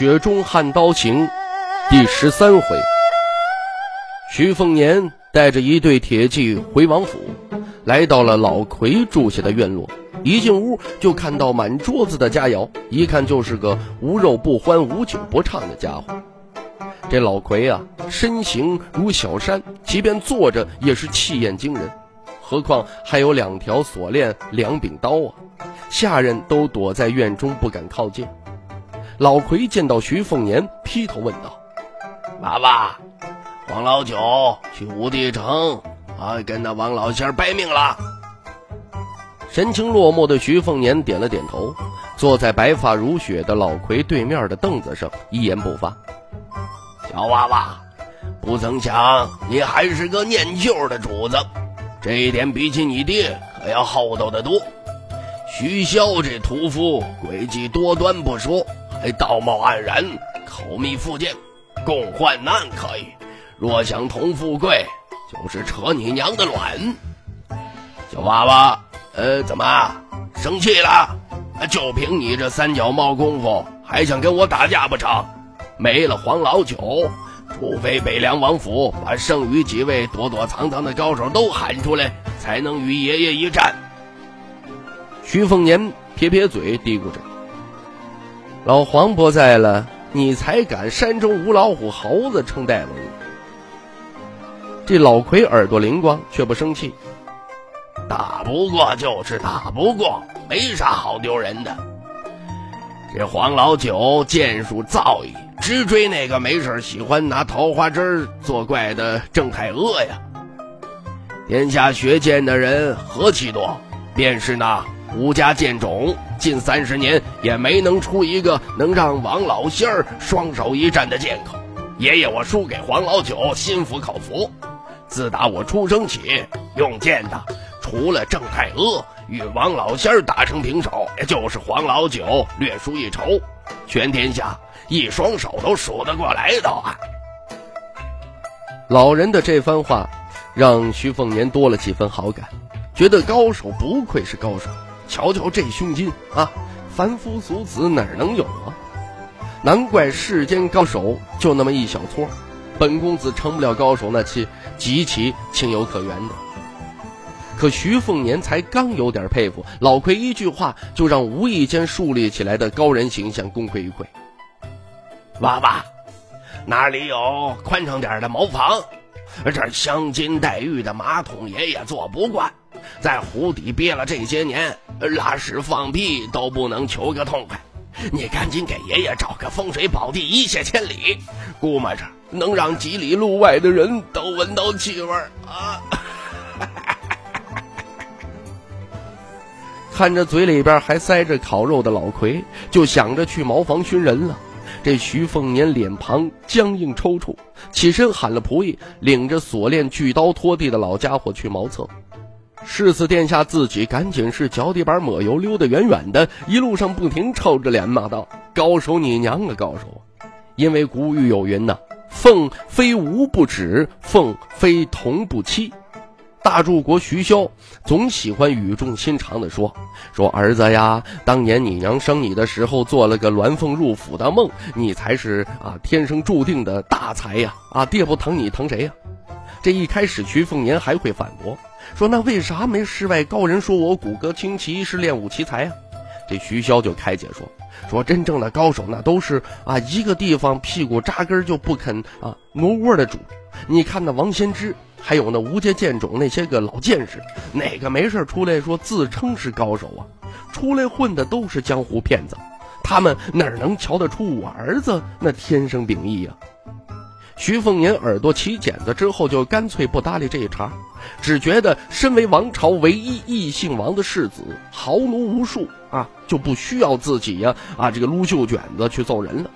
雪中悍刀行》第十三回，徐凤年带着一队铁骑回王府，来到了老奎住下的院落。一进屋就看到满桌子的佳肴，一看就是个无肉不欢、无酒不畅的家伙。这老奎啊，身形如小山，即便坐着也是气焰惊人，何况还有两条锁链、两柄刀啊！下人都躲在院中不敢靠近。老奎见到徐凤年，劈头问道：“娃娃，王老九去无地城，啊，跟那王老仙儿掰命了。”神情落寞的徐凤年点了点头，坐在白发如雪的老奎对面的凳子上，一言不发。小娃娃，不曾想你还是个念旧的主子，这一点比起你爹可要厚道的多。徐骁这屠夫诡计多端不说。哎道貌岸然，口蜜腹剑，共患难可以；若想同富贵，就是扯你娘的卵。小娃娃，呃，怎么生气了？就凭你这三脚猫功夫，还想跟我打架不成？没了黄老九，除非北凉王府把剩余几位躲躲藏藏的高手都喊出来，才能与爷爷一战。徐凤年撇撇嘴，嘀咕着。老黄不在了，你才敢山中无老虎，猴子称大王。这老奎耳朵灵光，却不生气。打不过就是打不过，没啥好丢人的。这黄老九剑术造诣，直追那个没事喜欢拿桃花枝作怪的郑太阿呀。天下学剑的人何其多，便是那。吴家剑种近三十年也没能出一个能让王老仙儿双手一战的剑客。爷爷，我输给黄老九，心服口服。自打我出生起，用剑的除了郑太阿与王老仙儿打成平手，也就是黄老九略输一筹。全天下一双手都数得过来的啊！老人的这番话，让徐凤年多了几分好感，觉得高手不愧是高手。瞧瞧这胸襟啊，凡夫俗子哪能有啊？难怪世间高手就那么一小撮，本公子成不了高手，那其极其情有可原的。可徐凤年才刚有点佩服，老奎一句话就让无意间树立起来的高人形象功亏一篑。娃娃，哪里有宽敞点的茅房？这镶金戴玉的马桶，爷爷坐不惯。在湖底憋了这些年，拉屎放屁都不能求个痛快。你赶紧给爷爷找个风水宝地，一泻千里，估摸着能让几里路外的人都闻到气味啊！看着嘴里边还塞着烤肉的老奎，就想着去茅房寻人了。这徐凤年脸庞僵硬抽搐，起身喊了仆役，领着锁链、锯刀拖地的老家伙去茅厕。世子殿下自己赶紧是脚底板抹油溜得远远的，一路上不停臭着脸骂道：“高手你娘啊，高手！”因为古语有云呐：“凤非梧不止，凤非同不欺。”大柱国徐骁总喜欢语重心长地说：“说儿子呀，当年你娘生你的时候做了个鸾凤入府的梦，你才是啊天生注定的大才呀！啊，爹不疼你疼谁呀？”这一开始，徐凤年还会反驳。说那为啥没世外高人说我骨骼清奇是练武奇才啊？这徐骁就开解说说真正的高手那都是啊一个地方屁股扎根就不肯啊挪窝的主。你看那王先知，还有那吴家剑种那些个老剑士，哪个没事出来说自称是高手啊？出来混的都是江湖骗子，他们哪能瞧得出我儿子那天生秉义呀？徐凤年耳朵起茧子之后，就干脆不搭理这一茬，只觉得身为王朝唯一异姓王的世子，豪奴无数啊，就不需要自己呀啊这个撸袖卷子去揍人了。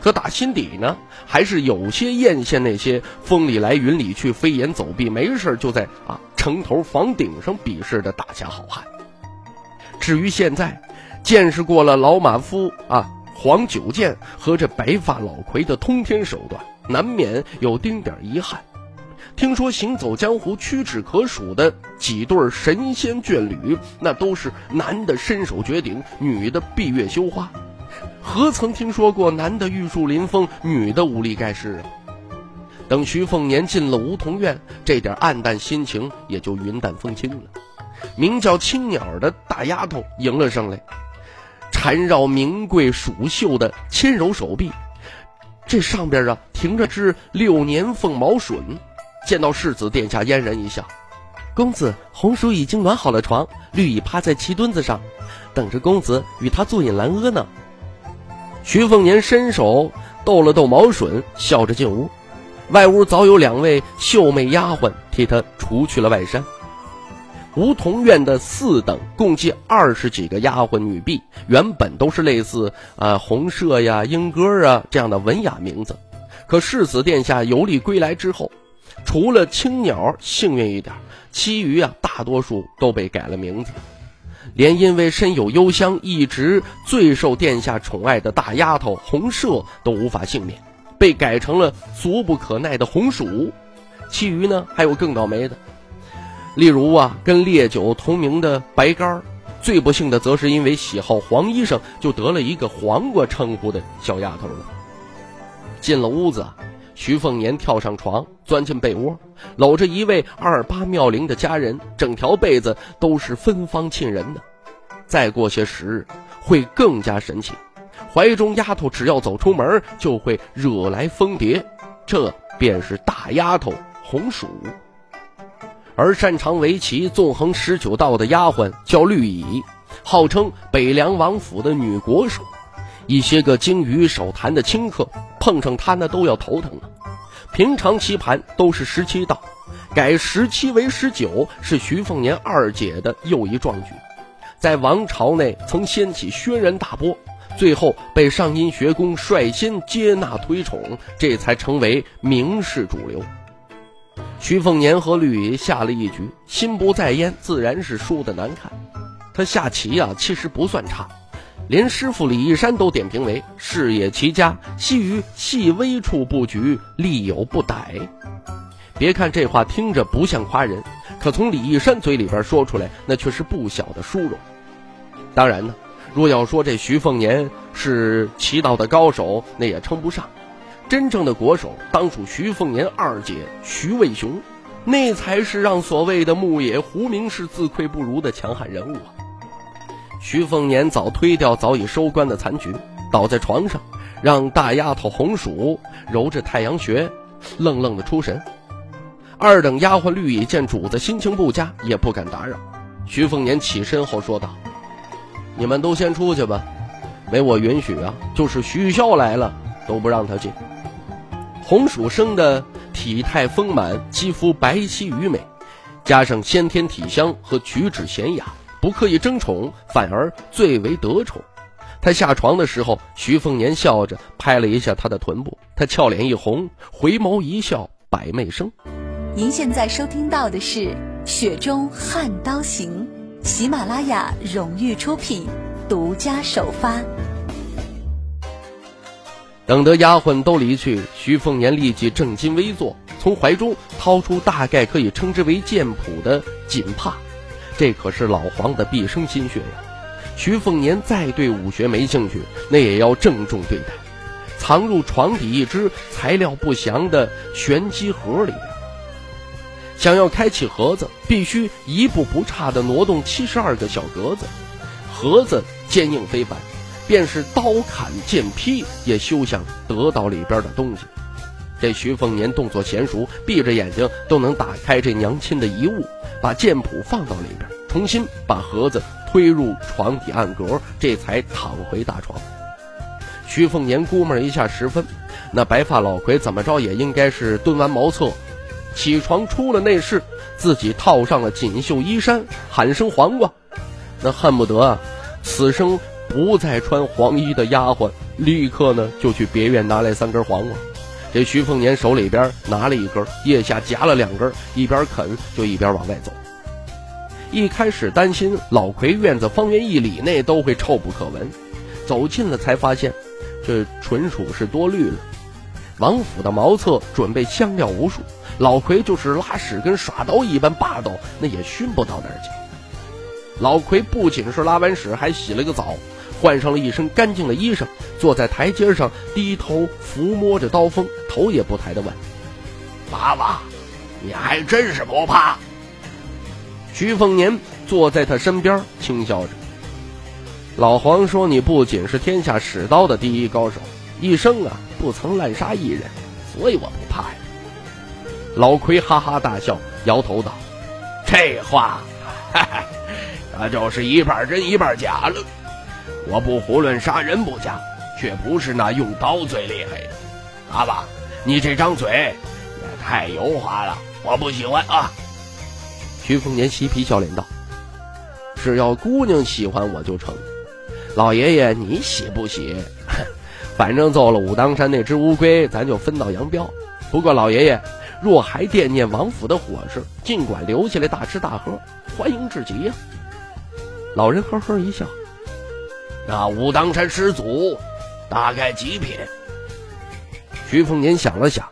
可打心底呢，还是有些艳羡那些风里来云里去、飞檐走壁、没事就在啊城头房顶上比试的大侠好汉。至于现在，见识过了老马夫啊黄九剑和这白发老魁的通天手段，难免有丁点遗憾。听说行走江湖屈指可数的几对神仙眷侣，那都是男的身手绝顶，女的闭月羞花。何曾听说过男的玉树临风，女的武力盖世啊？等徐凤年进了梧桐院，这点暗淡心情也就云淡风轻了。名叫青鸟的大丫头迎了上来，缠绕名贵蜀绣的纤柔手臂，这上边啊停着只六年凤毛笋。见到世子殿下，嫣然一笑：“公子，红薯已经暖好了床，绿蚁趴在旗墩子上，等着公子与他坐饮兰阿呢。”徐凤年伸手逗了逗毛笋，笑着进屋。外屋早有两位秀媚丫鬟替他除去了外衫。梧桐院的四等共计二十几个丫鬟女婢，原本都是类似啊红麝呀、莺歌啊这样的文雅名字。可世子殿下游历归来之后，除了青鸟幸运一点，其余啊大多数都被改了名字。连因为身有幽香，一直最受殿下宠爱的大丫头红麝都无法幸免，被改成了俗不可耐的红薯。其余呢，还有更倒霉的，例如啊，跟烈酒同名的白干儿最不幸的则是因为喜好黄衣裳，就得了一个黄瓜称呼的小丫头了。进了屋子，徐凤年跳上床，钻进被窝，搂着一位二八妙龄的佳人，整条被子都是芬芳沁人的。再过些时日，会更加神奇。怀中丫头只要走出门，就会惹来蜂蝶，这便是大丫头红薯。而擅长围棋、纵横十九道的丫鬟叫绿蚁，号称北凉王府的女国手。一些个精于手谈的清客碰上她，那都要头疼啊。平常棋盘都是十七道，改十七为十九，是徐凤年二姐的又一壮举。在王朝内曾掀起轩然大波，最后被上阴学宫率先接纳推崇，这才成为名士主流。徐凤年和绿蚁下了一局，心不在焉，自然是输得难看。他下棋啊，其实不算差，连师傅李义山都点评为事业奇佳，细于细微处布局，力有不逮。别看这话听着不像夸人，可从李义山嘴里边说出来，那却是不小的殊荣。当然呢，若要说这徐凤年是棋道的高手，那也称不上。真正的国手当属徐凤年二姐徐渭雄，那才是让所谓的牧野胡明氏自愧不如的强悍人物啊！徐凤年早推掉早已收官的残局，倒在床上，让大丫头红薯揉着太阳穴，愣愣的出神。二等丫鬟绿蚁见主子心情不佳，也不敢打扰。徐凤年起身后说道。你们都先出去吧，没我允许啊，就是徐骁来了都不让他进。红薯生的体态丰满，肌肤白皙鱼美，加上先天体香和举止娴雅，不刻意争宠，反而最为得宠。他下床的时候，徐凤年笑着拍了一下他的臀部，他俏脸一红，回眸一笑百媚生。您现在收听到的是《雪中悍刀行》。喜马拉雅荣誉出品，独家首发。等得丫鬟都离去，徐凤年立即正襟危坐，从怀中掏出大概可以称之为剑谱的锦帕，这可是老黄的毕生心血呀。徐凤年再对武学没兴趣，那也要郑重对待。藏入床底一只材料不详的玄机盒里边。想要开启盒子，必须一步不差地挪动七十二个小格子。盒子坚硬非凡，便是刀砍剑劈也休想得到里边的东西。这徐凤年动作娴熟，闭着眼睛都能打开这娘亲的遗物，把剑谱放到里边，重新把盒子推入床底暗格，这才躺回大床。徐凤年估摸一下时分，那白发老魁怎么着也应该是蹲完茅厕。起床出了内室，自己套上了锦绣衣衫，喊声黄瓜，那恨不得啊，此生不再穿黄衣的丫鬟立刻呢就去别院拿来三根黄瓜。这徐凤年手里边拿了一根，腋下夹了两根，一边啃就一边往外走。一开始担心老奎院子方圆一里内都会臭不可闻，走近了才发现，这纯属是多虑了。王府的茅厕准备香料无数，老奎就是拉屎跟耍刀一般霸道，那也熏不到哪儿去。老奎不仅是拉完屎，还洗了个澡。换上了一身干净的衣裳，坐在台阶上，低头抚摸着刀锋，头也不抬的问：“娃娃，你还真是不怕？”徐凤年坐在他身边，轻笑着：“老黄说你不仅是天下使刀的第一高手，一生啊不曾滥杀一人，所以我不怕呀。”老奎哈哈大笑，摇头道：“这话，哈哈，那就是一半真一半假了。”我不胡乱杀人不假，却不是那用刀最厉害的。阿爸，你这张嘴也太油滑了，我不喜欢啊。徐凤年嬉皮笑脸道：“只要姑娘喜欢我就成。老爷爷你喜不喜？反正揍了武当山那只乌龟，咱就分道扬镳。不过老爷爷若还惦念王府的伙食，尽管留下来大吃大喝，欢迎至极呀。”老人呵呵一笑。那武当山师祖大概几品？徐凤年想了想，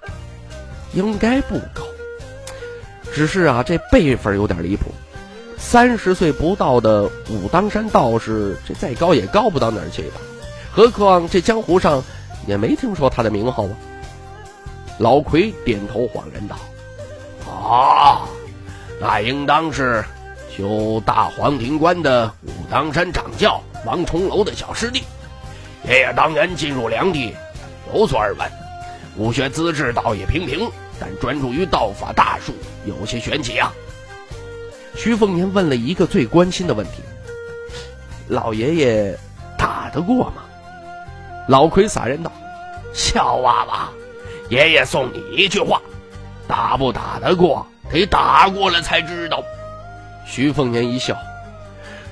应该不高。只是啊，这辈分有点离谱。三十岁不到的武当山道士，这再高也高不到哪儿去吧？何况这江湖上也没听说他的名号啊。老奎点头恍然道：“啊，那应当是修大黄庭关的武当山掌教。”王重楼的小师弟，爷爷当年进入梁地，有所耳闻，武学资质倒也平平，但专注于道法大术，有些玄奇啊。徐凤年问了一个最关心的问题：“老爷爷打得过吗？”老魁撒然道：“小娃娃，爷爷送你一句话，打不打得过，得打过了才知道。”徐凤年一笑。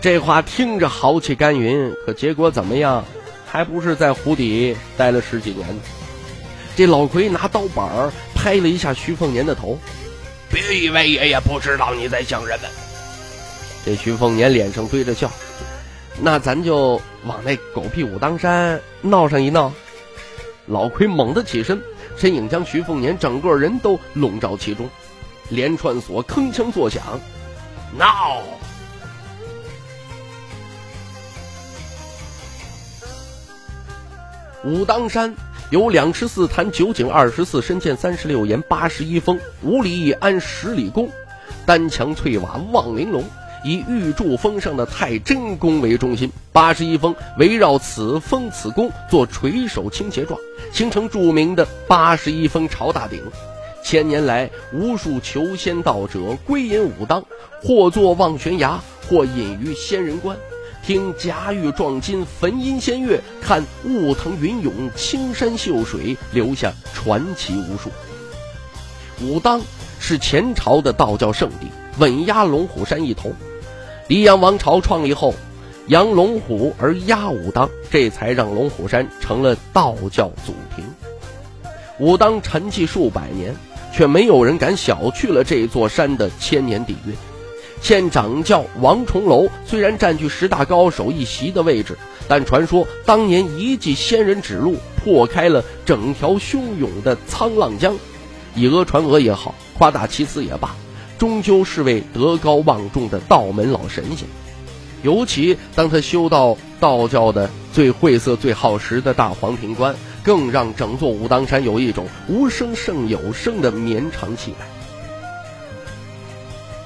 这话听着豪气干云，可结果怎么样？还不是在湖底待了十几年呢。这老奎拿刀板拍了一下徐凤年的头，别以为爷爷不知道你在想什么。这徐凤年脸上堆着笑，那咱就往那狗屁武当山闹上一闹。老奎猛地起身，身影将徐凤年整个人都笼罩其中，连串锁铿锵作响，闹。武当山有两池四潭九井二十四深涧三十六岩八十一峰五里一庵十里宫，丹墙翠瓦望玲珑，以玉柱峰上的太真宫为中心，八十一峰围绕此峰此宫做垂手倾斜状，形成著名的八十一峰朝大顶。千年来，无数求仙道者归隐武当，或坐望悬崖，或隐于仙人关。听夹玉撞金，焚音仙乐；看雾腾云涌，青山秀水，留下传奇无数。武当是前朝的道教圣地，稳压龙虎山一头。黎阳王朝创立后，扬龙虎而压武当，这才让龙虎山成了道教祖庭。武当沉寂数百年，却没有人敢小觑了这座山的千年底蕴。现掌教王重楼虽然占据十大高手一席的位置，但传说当年一记仙人指路，破开了整条汹涌的沧浪江。以讹传讹也好，夸大其词也罢，终究是位德高望重的道门老神仙。尤其当他修到道教的最晦涩、最耗时的大黄庭关，更让整座武当山有一种无声胜有声的绵长气概。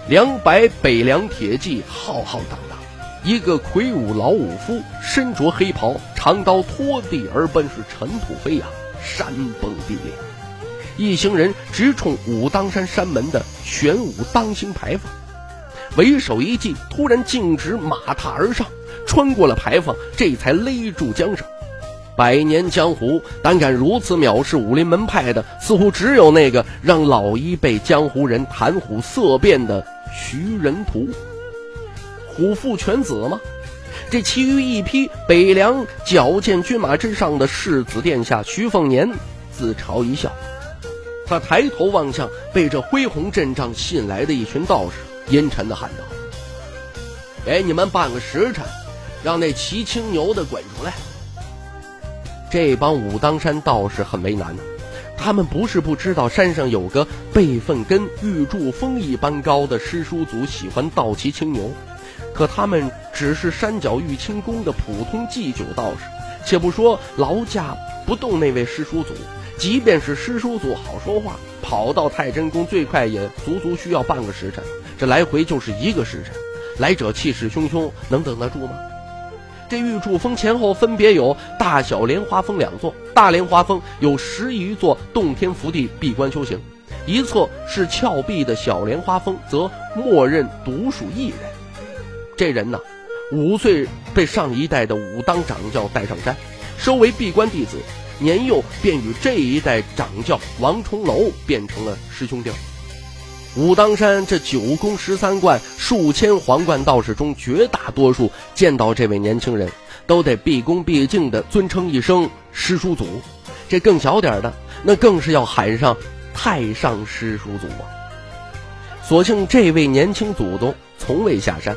两百北凉铁骑浩浩荡荡，一个魁梧老武夫身着黑袍，长刀拖地而奔，是尘土飞扬，山崩地裂。一行人直冲武当山山门的玄武当星牌坊，为首一骑突然径直马踏而上，穿过了牌坊，这才勒住缰绳。百年江湖，胆敢如此藐视武林门派的，似乎只有那个让老一辈江湖人谈虎色变的徐仁图。虎父犬子吗？这其余一批北凉矫健军马之上的世子殿下徐凤年自嘲一笑，他抬头望向被这恢宏阵仗吸引来的一群道士，阴沉的喊道：“给你们半个时辰，让那骑青牛的滚出来。”这帮武当山道士很为难呢，他们不是不知道山上有个辈分跟玉柱峰一般高的师叔祖喜欢倒骑青牛。可他们只是山脚玉清宫的普通祭酒道士，且不说劳驾不动那位师叔祖，即便是师叔祖好说话，跑到太真宫最快也足足需要半个时辰，这来回就是一个时辰，来者气势汹汹，能等得住吗？这玉柱峰前后分别有大小莲花峰两座，大莲花峰有十余座洞天福地闭关修行，一侧是峭壁的小莲花峰，则默认独属一人。这人呢，五岁被上一代的武当掌教带上山，收为闭关弟子，年幼便与这一代掌教王重楼变成了师兄弟。武当山这九宫十三观、数千皇冠道士中，绝大多数见到这位年轻人，都得毕恭毕敬地尊称一声师叔祖。这更小点的，那更是要喊上太上师叔祖啊。所幸这位年轻祖宗从未下山。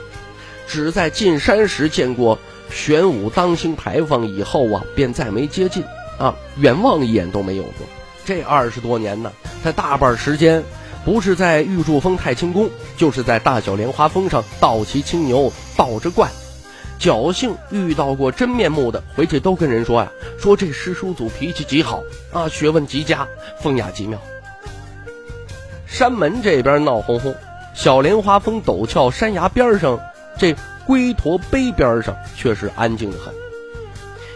只在进山时见过玄武当星牌坊，以后啊，便再没接近啊，远望一眼都没有过。这二十多年呢，他大半时间不是在玉柱峰太清宫，就是在大小莲花峰上倒骑青牛，倒着灌。侥幸遇到过真面目的，回去都跟人说呀，说这师叔祖脾气极好啊，学问极佳，风雅极妙。山门这边闹哄哄，小莲花峰陡峭山崖边上。这龟驼碑边上却是安静的很。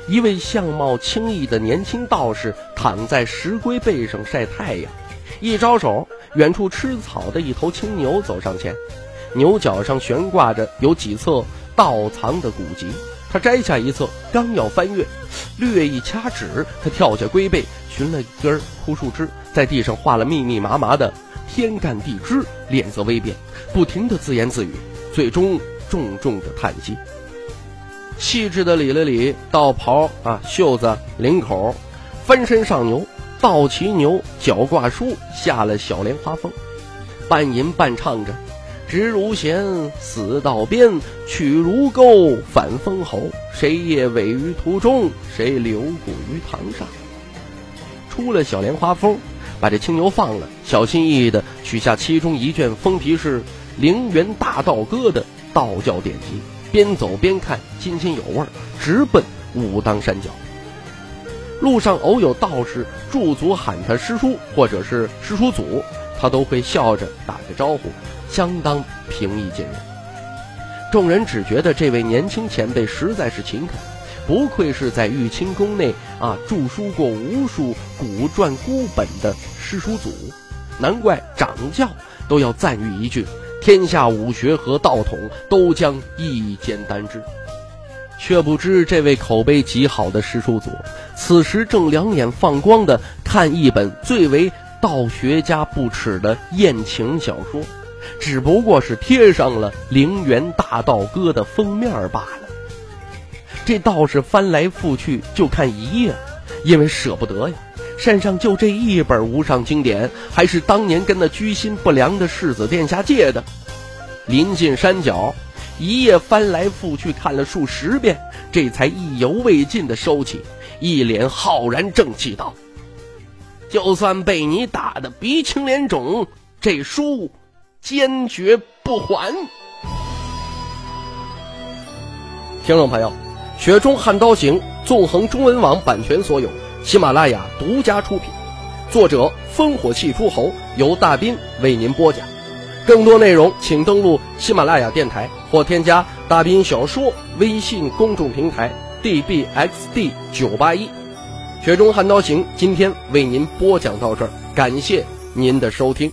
一位相貌清逸的年轻道士躺在石龟背上晒太阳，一招手，远处吃草的一头青牛走上前，牛角上悬挂着有几册道藏的古籍，他摘下一册，刚要翻阅，略一掐指，他跳下龟背，寻了一根枯树枝，在地上画了密密麻麻的天干地支，脸色微变，不停的自言自语，最终。重重的叹息，细致的理了理道袍啊，袖子领口，翻身上牛，倒骑牛，脚挂书，下了小莲花峰，半吟半唱着：“直如弦，死道边，曲如钩，反封侯。谁夜尾于途中？谁留骨于堂上？”出了小莲花峰，把这青牛放了，小心翼翼地取下其中一卷封皮是《陵园大道歌》的。道教典籍，边走边看，津津有味，直奔武当山脚。路上偶有道士驻足喊他师叔或者是师叔祖，他都会笑着打个招呼，相当平易近人。众人只觉得这位年轻前辈实在是勤恳，不愧是在玉清宫内啊著书过无数古传孤本的师叔祖，难怪掌教都要赞誉一句。天下武学和道统都将一肩担之，却不知这位口碑极好的师叔祖，此时正两眼放光的看一本最为道学家不耻的艳情小说，只不过是贴上了《陵园大道歌》的封面罢了。这道士翻来覆去就看一页，因为舍不得呀。山上就这一本无上经典，还是当年跟那居心不良的世子殿下借的。临近山脚，一夜翻来覆去看了数十遍，这才意犹未尽的收起，一脸浩然正气道：“就算被你打得鼻青脸肿，这书坚决不还。”听众朋友，《雪中悍刀行》纵横中文网版权所有。喜马拉雅独家出品，作者烽火戏诸侯，由大斌为您播讲。更多内容请登录喜马拉雅电台或添加大斌小说微信公众平台 dbxd 九八一。雪中悍刀行，今天为您播讲到这儿，感谢您的收听。